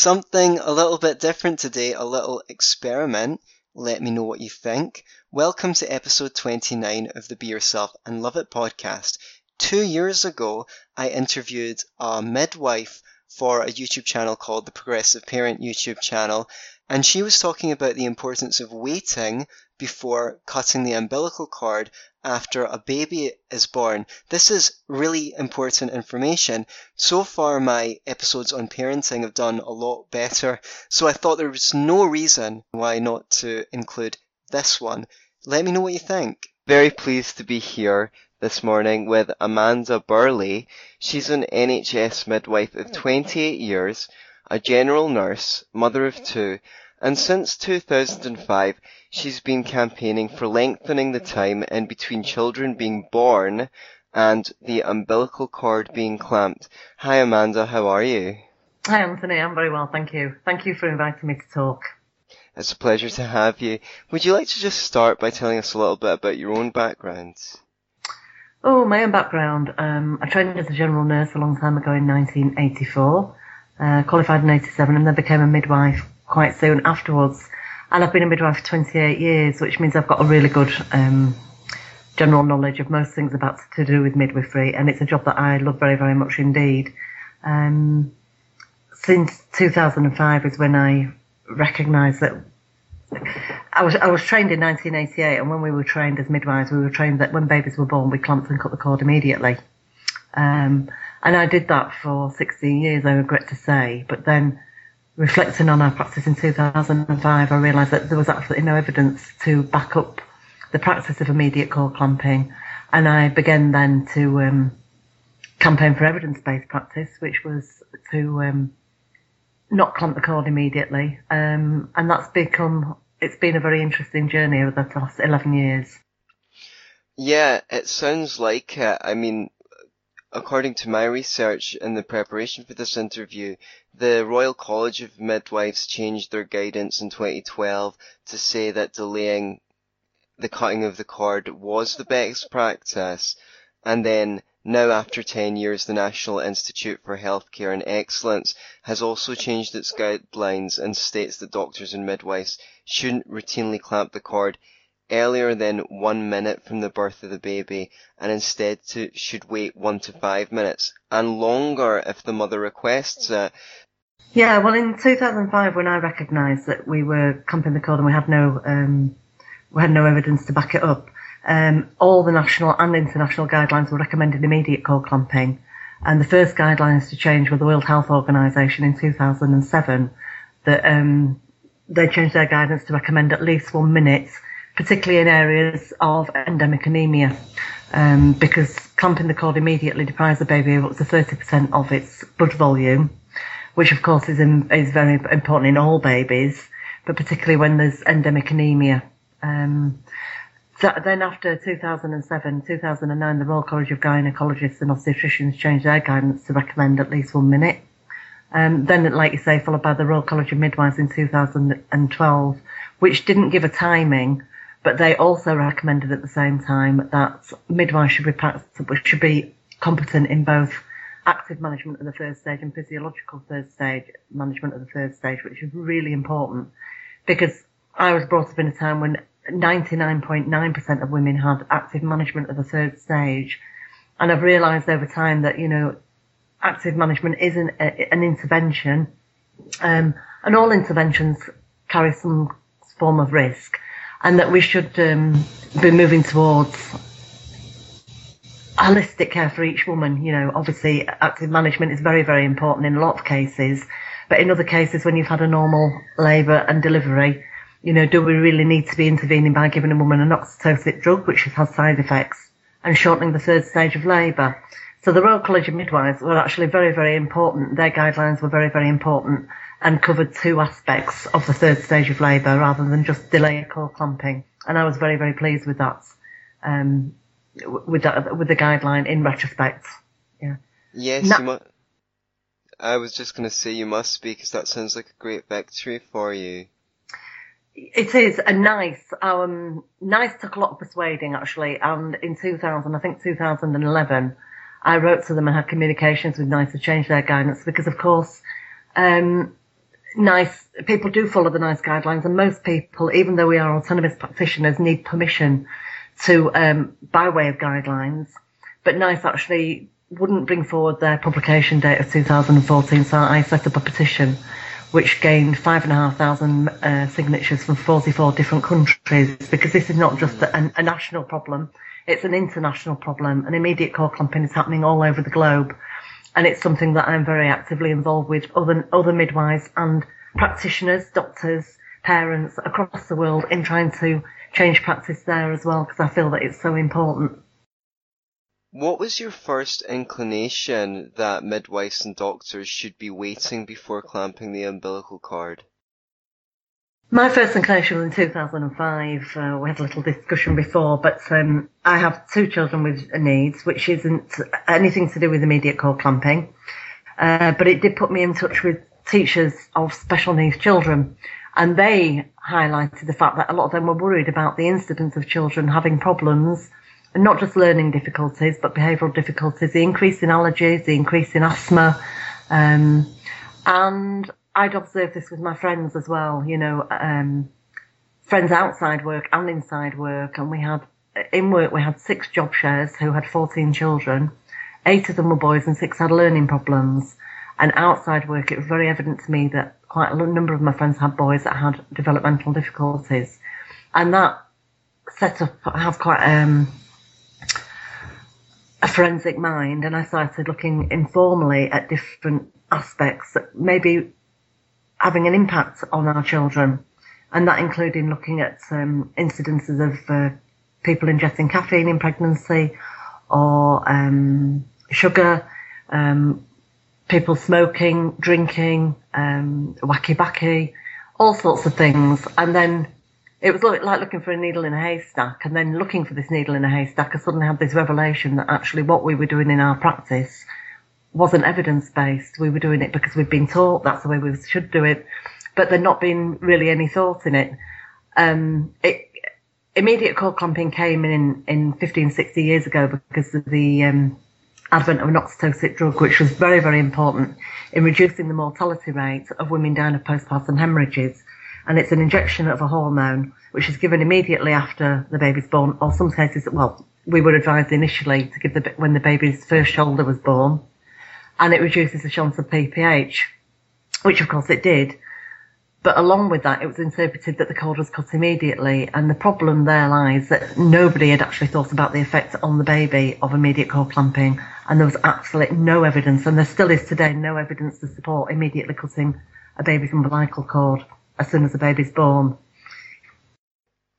Something a little bit different today, a little experiment. Let me know what you think. Welcome to episode 29 of the Be Yourself and Love It podcast. Two years ago, I interviewed a midwife for a YouTube channel called the Progressive Parent YouTube channel, and she was talking about the importance of waiting before cutting the umbilical cord after a baby is born. This is really important information. So far, my episodes on parenting have done a lot better, so I thought there was no reason why not to include this one. Let me know what you think. Very pleased to be here this morning with Amanda Burleigh. She's an NHS midwife of 28 years, a general nurse, mother of two, and since 2005, she's been campaigning for lengthening the time in between children being born and the umbilical cord being clamped. Hi, Amanda. How are you? Hi, Anthony. I'm very well, thank you. Thank you for inviting me to talk. It's a pleasure to have you. Would you like to just start by telling us a little bit about your own background? Oh, my own background. Um, I trained as a general nurse a long time ago in 1984, uh, qualified in 87, and then became a midwife quite soon afterwards. And I've been a midwife for 28 years, which means I've got a really good um, general knowledge of most things about to do with midwifery, and it's a job that I love very, very much indeed. Um, since 2005 is when I recognised that I was I was trained in 1988, and when we were trained as midwives, we were trained that when babies were born, we clamped and cut the cord immediately. Um, and I did that for 16 years, I regret to say. But then reflecting on our practice in 2005, I realised that there was absolutely no evidence to back up the practice of immediate cord clamping, and I began then to um, campaign for evidence-based practice, which was to um, not clamp the cord immediately, um, and that's become it's been a very interesting journey over the last 11 years. Yeah, it sounds like it. I mean, according to my research in the preparation for this interview, the Royal College of Midwives changed their guidance in 2012 to say that delaying the cutting of the cord was the best practice. And then now after 10 years, the National Institute for Healthcare and Excellence has also changed its guidelines and states that doctors and midwives shouldn't routinely clamp the cord earlier than one minute from the birth of the baby and instead to, should wait one to five minutes and longer if the mother requests it. Yeah, well, in 2005, when I recognised that we were clamping the cord and we had no um, we had no evidence to back it up, um, all the national and international guidelines were recommending immediate cord clamping. And the first guidelines to change were the World Health Organization in 2007 that um, they changed their guidance to recommend at least one minute particularly in areas of endemic anemia, um, because clamping the cord immediately deprives the baby of up to 30% of its blood volume, which of course is, in, is very important in all babies, but particularly when there's endemic anemia. Um, so then after 2007, 2009, the Royal College of Gynecologists and Obstetricians changed their guidance to recommend at least one minute. Um, then, like you say, followed by the Royal College of Midwives in 2012, which didn't give a timing, but they also recommended at the same time that midwives should be should be competent in both active management of the third stage and physiological third stage management of the third stage, which is really important because I was brought up in a time when 99.9% of women had active management of the third stage. And I've realised over time that, you know, active management is an, an intervention, um, and all interventions carry some form of risk and that we should um, be moving towards holistic care for each woman. You know, obviously active management is very, very important in a lot of cases, but in other cases when you've had a normal labour and delivery, you know, do we really need to be intervening by giving a woman an oxytocin drug, which has side effects, and shortening the third stage of labour? So the Royal College of Midwives were actually very, very important. Their guidelines were very, very important and covered two aspects of the third stage of labour rather than just delay cord clamping. And I was very, very pleased with that, um, with that, with the guideline in retrospect. Yeah. Yes, Na- you mu- I was just going to say you must be because that sounds like a great victory for you. It is a nice, um, nice took a lot of persuading actually. And in 2000, I think 2011, I wrote to them and had communications with NICE to change their guidance because of course, um, NICE, people do follow the NICE guidelines and most people, even though we are autonomous practitioners, need permission to, um, by way of guidelines. But NICE actually wouldn't bring forward their publication date of 2014, so I set up a petition which gained five and a half thousand uh, signatures from 44 different countries because this is not just a, a, national problem, it's an international problem. An immediate cord clamping is happening all over the globe. And it's something that I'm very actively involved with other, other midwives and practitioners, doctors, parents across the world in trying to change practice there as well because I feel that it's so important. What was your first inclination that midwives and doctors should be waiting before clamping the umbilical cord? My first inclination was in 2005. Uh, we had a little discussion before, but um, I have two children with needs, which isn't anything to do with immediate cord clamping. Uh, but it did put me in touch with teachers of special needs children, and they highlighted the fact that a lot of them were worried about the incidence of children having problems and not just learning difficulties, but behavioural difficulties, the increase in allergies, the increase in asthma. Um, and I'd observed this with my friends as well, you know, um, friends outside work and inside work. And we had, in work, we had six job shares who had 14 children. Eight of them were boys and six had learning problems. And outside work, it was very evident to me that quite a number of my friends had boys that had developmental difficulties. And that set up, I have quite, um, a forensic mind and I started looking informally at different aspects that maybe having an impact on our children. And that included looking at um, incidences of uh, people ingesting caffeine in pregnancy or um, sugar, um, people smoking, drinking, um, wacky backy, all sorts of things. And then it was like looking for a needle in a haystack and then looking for this needle in a haystack I suddenly had this revelation that actually what we were doing in our practice wasn't evidence based. We were doing it because we'd been taught that's the way we should do it, but there'd not been really any thought in it. Um, it immediate cord clamping came in in 15, 60 years ago because of the um, advent of an oxytocin drug, which was very, very important in reducing the mortality rate of women dying of postpartum hemorrhages and it's an injection of a hormone which is given immediately after the baby's born, or some cases, well, we were advised initially to give the when the baby's first shoulder was born, and it reduces the chance of PPH, which of course it did. But along with that, it was interpreted that the cord was cut immediately, and the problem there lies that nobody had actually thought about the effect on the baby of immediate cord clamping, and there was absolutely no evidence, and there still is today no evidence to support immediately cutting a baby's umbilical cord as soon as the baby's born.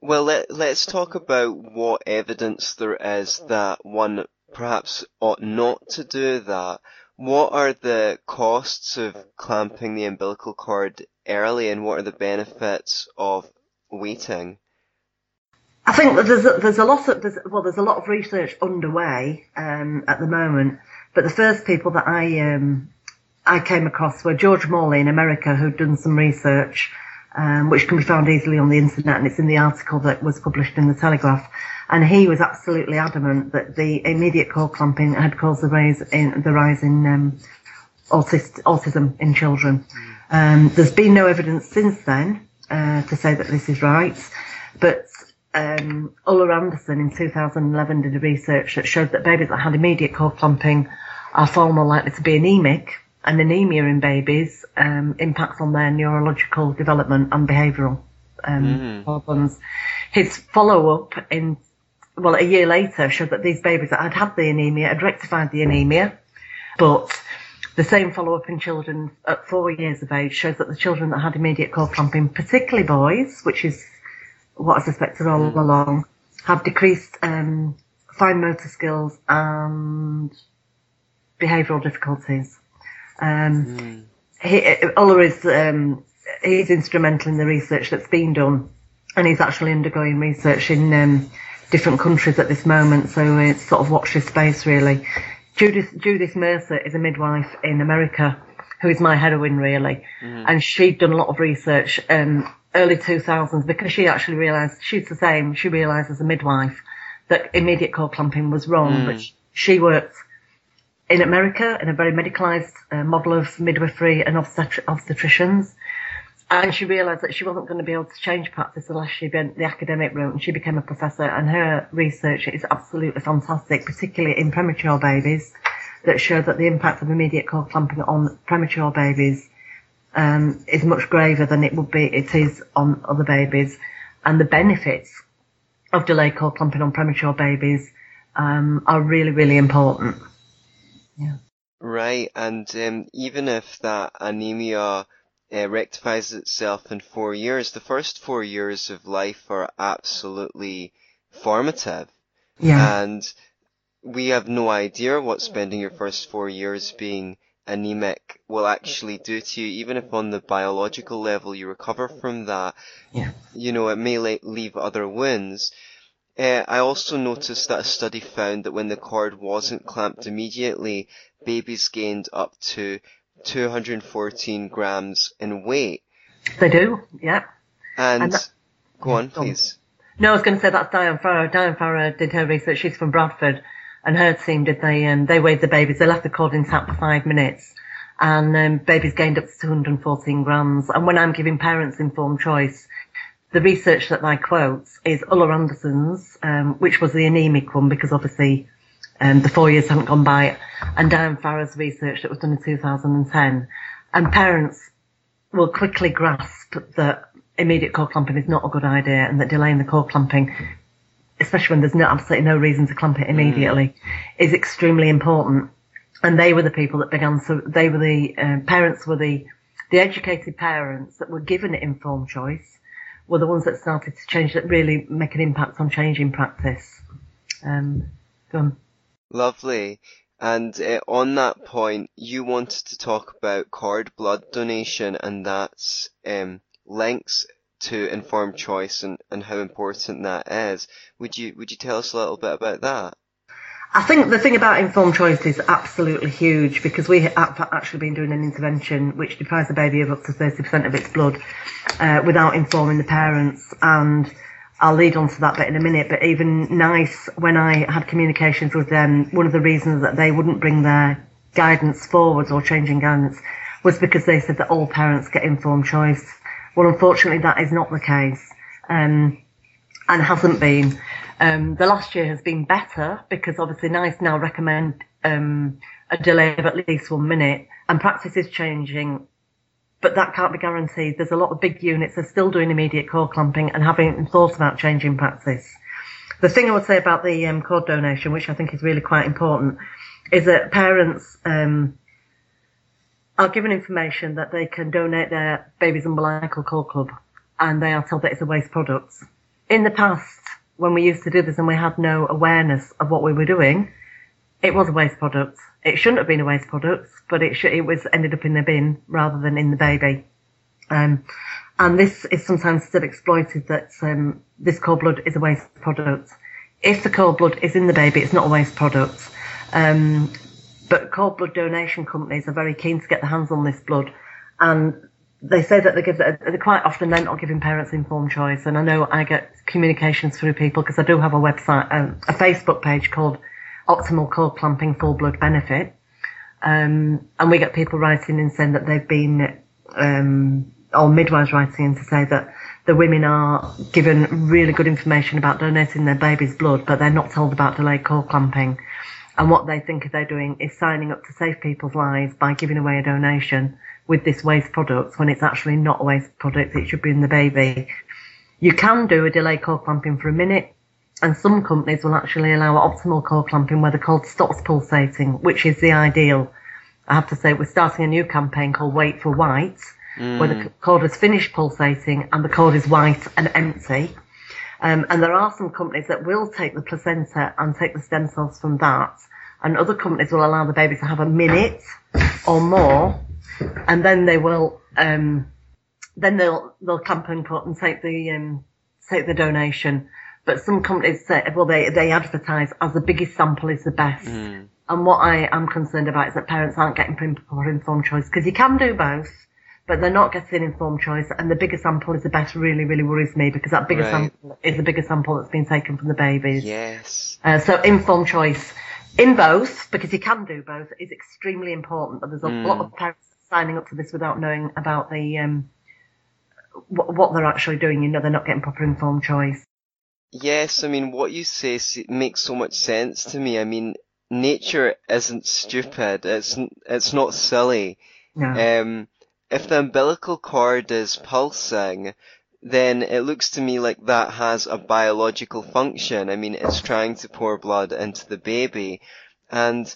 Well, let, let's talk about what evidence there is that one perhaps ought not to do that. What are the costs of clamping the umbilical cord early and what are the benefits of waiting? I think there's a, there's a lot of there's, well there's a lot of research underway um, at the moment, but the first people that I um, I came across were George Morley in America, who'd done some research um, which can be found easily on the internet, and it's in the article that was published in the Telegraph. And he was absolutely adamant that the immediate cord clamping had caused the rise in the rise in um, autist, autism in children. Um, there's been no evidence since then uh, to say that this is right, but um, Ola Andersson in 2011 did a research that showed that babies that had immediate cord clamping are far more likely to be anemic and anemia in babies um, impacts on their neurological development and behavioural um, mm. problems. His follow-up in, well, a year later showed that these babies that had had the anemia had rectified the anemia, but the same follow-up in children at four years of age shows that the children that had immediate cord clamping, particularly boys, which is what I suspected all mm. along, have decreased um, fine motor skills and behavioural difficulties. Um, mm. he, is um, he's instrumental in the research that's been done, and he's actually undergoing research in um, different countries at this moment. So it's sort of watch this space really. Judith Judith Mercer is a midwife in America who is my heroine really, mm. and she'd done a lot of research um, early 2000s because she actually realised she's the same. She realised as a midwife that immediate cord clamping was wrong, mm. but she worked in America in a very medicalized uh, model of midwifery and obstetri- obstetricians. and she realised that she wasn't going to be able to change practice unless she went the academic route, and she became a professor. And her research is absolutely fantastic, particularly in premature babies, that show that the impact of immediate cord clamping on premature babies um, is much graver than it would be it is on other babies, and the benefits of delayed cord clamping on premature babies um, are really really important. Yeah. Right, and um, even if that anemia uh, rectifies itself in four years, the first four years of life are absolutely formative. Yeah. And we have no idea what spending your first four years being anemic will actually do to you, even if on the biological level you recover from that. Yeah. You know, it may leave other wounds. Uh, I also noticed that a study found that when the cord wasn't clamped immediately, babies gained up to 214 grams in weight. They do, yeah. And, And that- go on, please. No, I was going to say that's Diane Farrar. Diane Farrar did her research. She's from Bradford, and her team did they um, they weighed the babies. They left the cord intact for five minutes, and um, babies gained up to 214 grams. And when I'm giving parents informed choice, the research that I quote is Ola Andersson's, um, which was the anemic one because obviously um, the four years haven't gone by, and Diane Farrar's research that was done in 2010. And parents will quickly grasp that immediate cord clamping is not a good idea and that delaying the cord clamping, especially when there's no, absolutely no reason to clamp it immediately, is extremely important. And they were the people that began, so they were the, uh, parents were the, the educated parents that were given informed choice were the ones that started to change, that really make an impact on changing practice. Um, go on. Lovely. And uh, on that point, you wanted to talk about cord blood donation and that's um, links to informed choice and, and how important that is. Would you would you tell us a little bit about that? I think the thing about informed choice is absolutely huge because we have actually been doing an intervention which deprives the baby of up to 30% of its blood uh, without informing the parents. And I'll lead on to that bit in a minute. But even NICE, when I had communications with them, one of the reasons that they wouldn't bring their guidance forwards or changing guidance was because they said that all parents get informed choice. Well, unfortunately, that is not the case. Um, and hasn't been. Um, the last year has been better because obviously NICE now recommend um, a delay of at least one minute, and practice is changing, but that can't be guaranteed. There's a lot of big units that are still doing immediate cord clamping and having thought about changing practice. The thing I would say about the um, cord donation, which I think is really quite important, is that parents um, are given information that they can donate their baby's umbilical cord club, and they are told that it's a waste product in the past, when we used to do this and we had no awareness of what we were doing, it was a waste product. It shouldn't have been a waste product, but it should, it was ended up in the bin rather than in the baby. Um, and this is sometimes still exploited that um, this cord blood is a waste product. If the cord blood is in the baby, it's not a waste product. Um, but cord blood donation companies are very keen to get their hands on this blood, and they say that they give quite often they're not giving parents informed choice. And I know I get communications through people because I do have a website, um, a Facebook page called Optimal Cord Clamping Full Blood Benefit, um, and we get people writing in saying that they've been um, or midwives writing in to say that the women are given really good information about donating their baby's blood, but they're not told about delayed cord clamping. And what they think they're doing is signing up to save people's lives by giving away a donation with this waste product when it's actually not a waste product. It should be in the baby. You can do a delay cord clamping for a minute, and some companies will actually allow optimal cord clamping where the cord stops pulsating, which is the ideal. I have to say, we're starting a new campaign called Wait for White, mm. where the cord has finished pulsating and the cord is white and empty. Um, and there are some companies that will take the placenta and take the stem cells from that, and other companies will allow the baby to have a minute or more, and then they will, um, then they'll they'll camp and cut and take the um, take the donation. But some companies say, well, they they advertise as the biggest sample is the best. Mm. And what I am concerned about is that parents aren't getting proper informed choice because you can do both, but they're not getting informed choice. And the bigger sample is the best. Really, really worries me because that bigger Right. sample is the bigger sample that's been taken from the babies. Yes. Uh, so informed choice in both, because you can do both, is extremely important. But there's a Mm. lot of parents signing up to this without knowing about the um, what, what they're actually doing. You know, they're not getting proper informed choice. Yes, I mean, what you say makes so much sense to me. I mean, nature isn't stupid. It's it's not silly. No. Um, if the umbilical cord is pulsing, then it looks to me like that has a biological function. I mean, it's trying to pour blood into the baby. And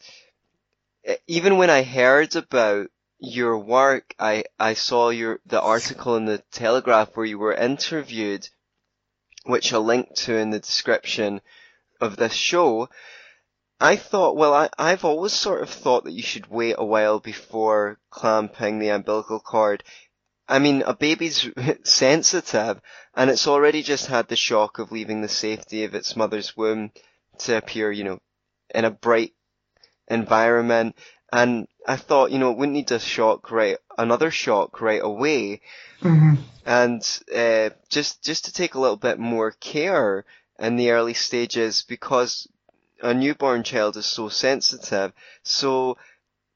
e- even when I heard about your work, I, I saw your, the article in the Telegraph where you were interviewed, which I'll link to in the description of this show. I thought, well, I, I've always sort of thought that you should wait a while before clamping the umbilical cord. I mean, a baby's sensitive, and it's already just had the shock of leaving the safety of its mother's womb to appear, you know, in a bright environment. And I thought, you know, it wouldn't need a shock right, another shock right away. hmm And, uh, just, just to take a little bit more care in the early stages because a newborn child is so sensitive. So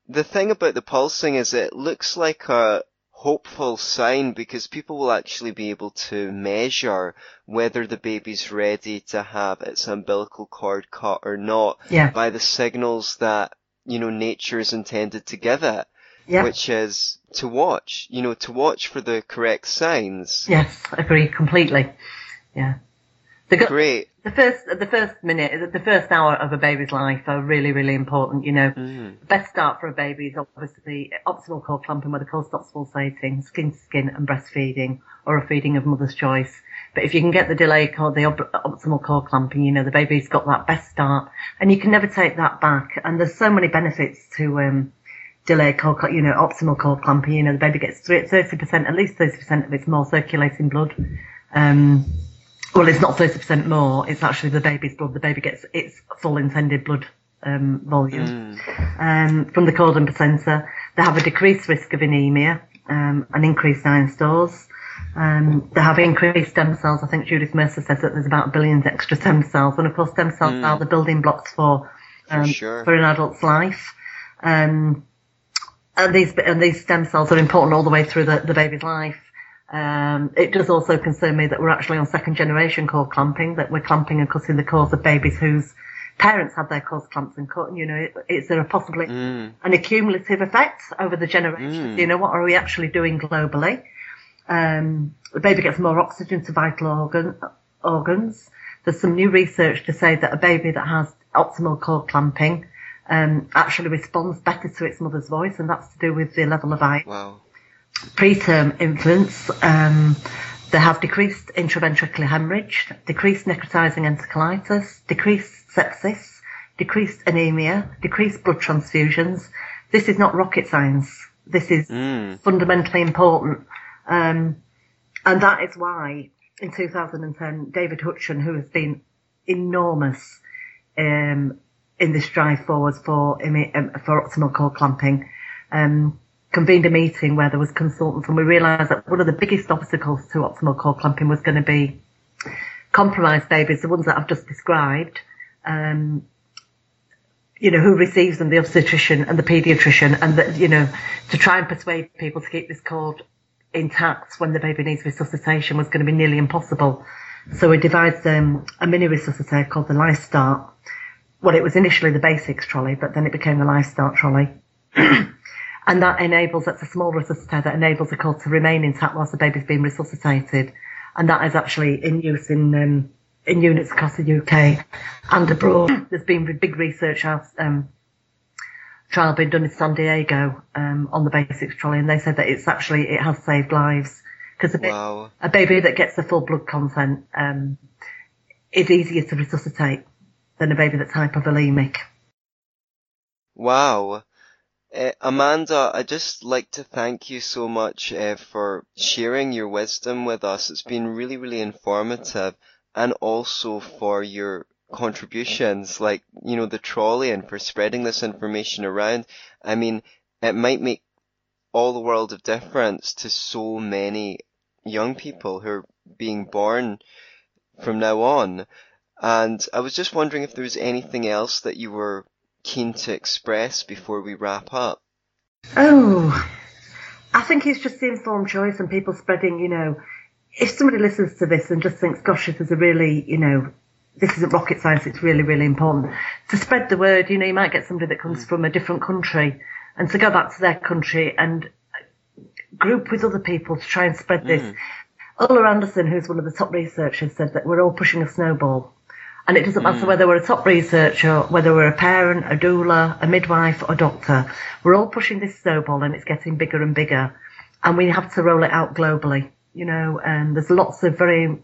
the thing about the pulsing is it looks like a hopeful sign because people will actually be able to measure whether the baby's ready to have its umbilical cord cut or not Yeah. by the signals that, you know, nature is intended to give it, Yeah. which is to watch, you know, to watch for the correct signs. Yes, I agree completely. Yeah. The, Great. the first, the first minute, the first hour of a baby's life are really, really important. You know, Mm. the best start for a baby is obviously optimal cord clamping, where the cord stops pulsating, skin to skin, and breastfeeding, or a feeding of mother's choice. But if you can get the delay cord, the op- optimal cord clamping, you know, the baby's got that best start, and you can never take that back. And there's so many benefits to um, delayed cord, you know, optimal cord clamping. You know, the baby gets thirty percent, at least thirty percent of its more circulating blood. Um, well, it's not thirty percent more. It's actually the baby's blood. The baby gets its full intended blood um, volume Mm. um, from the cord and placenta. They have a decreased risk of anemia, um, and increased iron stores. Um, they have increased stem cells. I think Judith Mercer says that there's about billions extra stem cells, and of course, stem cells Mm. are the building blocks for For um, sure. for an adult's life. Um, and these and these stem cells are important all the way through the, the baby's life. Um, it does also concern me that we're actually on second generation cord clamping, that we're clamping and cutting the cords of babies whose parents had their cords clamped and cut. And, you know, is there a possibly Mm. an accumulative effect over the generations? Mm. You know, what are we actually doing globally? Um, the baby gets more oxygen to vital organ, organs. There's some new research to say that a baby that has optimal cord clamping um, actually responds better to its mother's voice, and that's to do with the level of iron. Wow. Preterm infants, um, they have decreased intraventricular hemorrhage, decreased necrotizing enterocolitis, decreased sepsis, decreased anemia, decreased blood transfusions. This is not rocket science. This is Mm. fundamentally important. Um, and that is why in 2010, David Hutchon, who has been enormous um, in this drive forwards for um, for optimal cord clamping, um, convened a meeting where there was consultants, and we realised that one of the biggest obstacles to optimal cord clamping was going to be compromised babies, the ones that I've just described. Um, you know, who receives them, the obstetrician and the paediatrician, and that, you know, to try and persuade people to keep this cord intact when the baby needs resuscitation was going to be nearly impossible. So we devised um, a mini resuscitator called the Life Start. Well, it was initially the basics trolley, but then it became the Life Start trolley. and that enables, that's a small resuscitator that enables the cord to remain intact whilst the baby's being resuscitated. And that is actually in use in, um, in units across the UK and abroad. There's been big research out, um, trial being done in San Diego um, on the basics trolley, and they said that it's actually it has saved lives because a, Wow. a baby that gets the full blood content um, is easier to resuscitate than a baby that's hypovolemic. Wow. Uh, Amanda, I'd just like to thank you so much uh, for sharing your wisdom with us. It's been really, really informative and also for your contributions, like, you know, the trolley and for spreading this information around. I mean, it might make all the world of difference to so many young people who are being born from now on. And I was just wondering if there was anything else that you were keen to express before we wrap up. Oh, I think it's just the informed choice and people spreading, you know, if somebody listens to this and just thinks, gosh, this is a really, you know, this isn't rocket science, it's really, really important to spread the word. You know, you might get somebody that comes mm. from a different country and to go back to their country and group with other people to try and spread this. Mm. Ola Andersson, who's one of the top researchers, said that we're all pushing a snowball. And it doesn't matter mm. whether we're a top researcher, whether we're a parent, a doula, a midwife, or a doctor. We're all pushing this snowball and it's getting bigger and bigger. And we have to roll it out globally, you know, and there's lots of very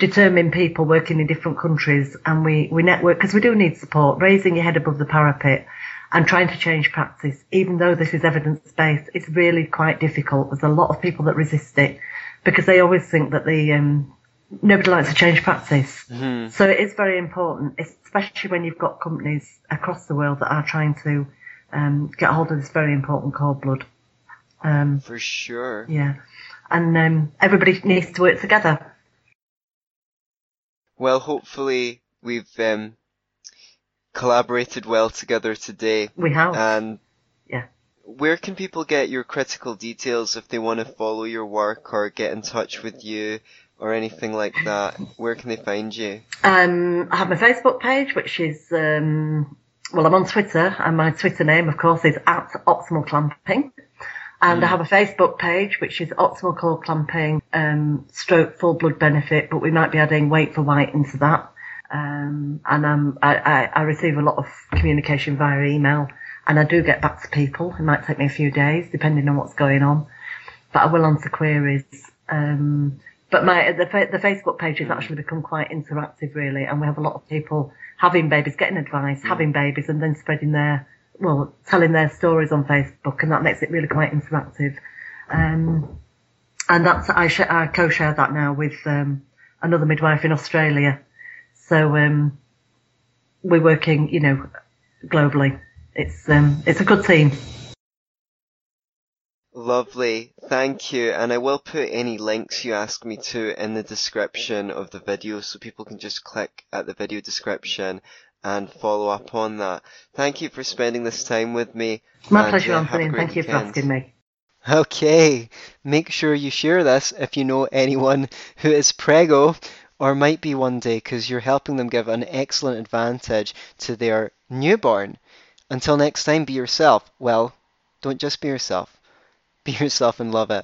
determined people working in different countries and we, we network because we do need support, raising your head above the parapet and trying to change practice, even though this is evidence based, it's really quite difficult. There's a lot of people that resist it because they always think that the um, nobody likes to change practice. Mm-hmm. So it is very important, especially when you've got companies across the world that are trying to um, get hold of this very important cold blood. Um, For sure. Yeah, and um, everybody needs to work together. Well, hopefully we've um, collaborated well together today. We have. And yeah. Where can people get your critical details if they want to follow your work or get in touch with you or anything like that? Where can they find you? Um, I have my Facebook page, which is um, well, I'm on Twitter, and my Twitter name, of course, is at Optimal Clamping. And mm. I have a Facebook page, which is Optimal Cord Clamping, um, stroke full blood benefit, but we might be adding wait for white into that. Um, and um, I, I, I, receive a lot of communication via email, and I do get back to people. It might take me a few days, depending on what's going on, but I will answer queries. Um, but my the, the Facebook page has actually become quite interactive, really, and we have a lot of people having babies, getting advice, mm. having babies, and then spreading their well, telling their stories on Facebook, and that makes it really quite interactive. Um, and that's I, sh- I co-share that now with um, another midwife in Australia so um, we're working, you know, globally. It's um, it's a good team. Lovely, thank you. And I will put any links you ask me to in the description of the video so people can just click at the video description and follow up on that. Thank you for spending this time with me. My pleasure, Anthony, thank you for asking me. Okay, make sure you share this if you know anyone who is prego or might be one day because you're helping them give an excellent advantage to their newborn. Until next time, be yourself. Well, don't just be yourself. Be yourself and love it.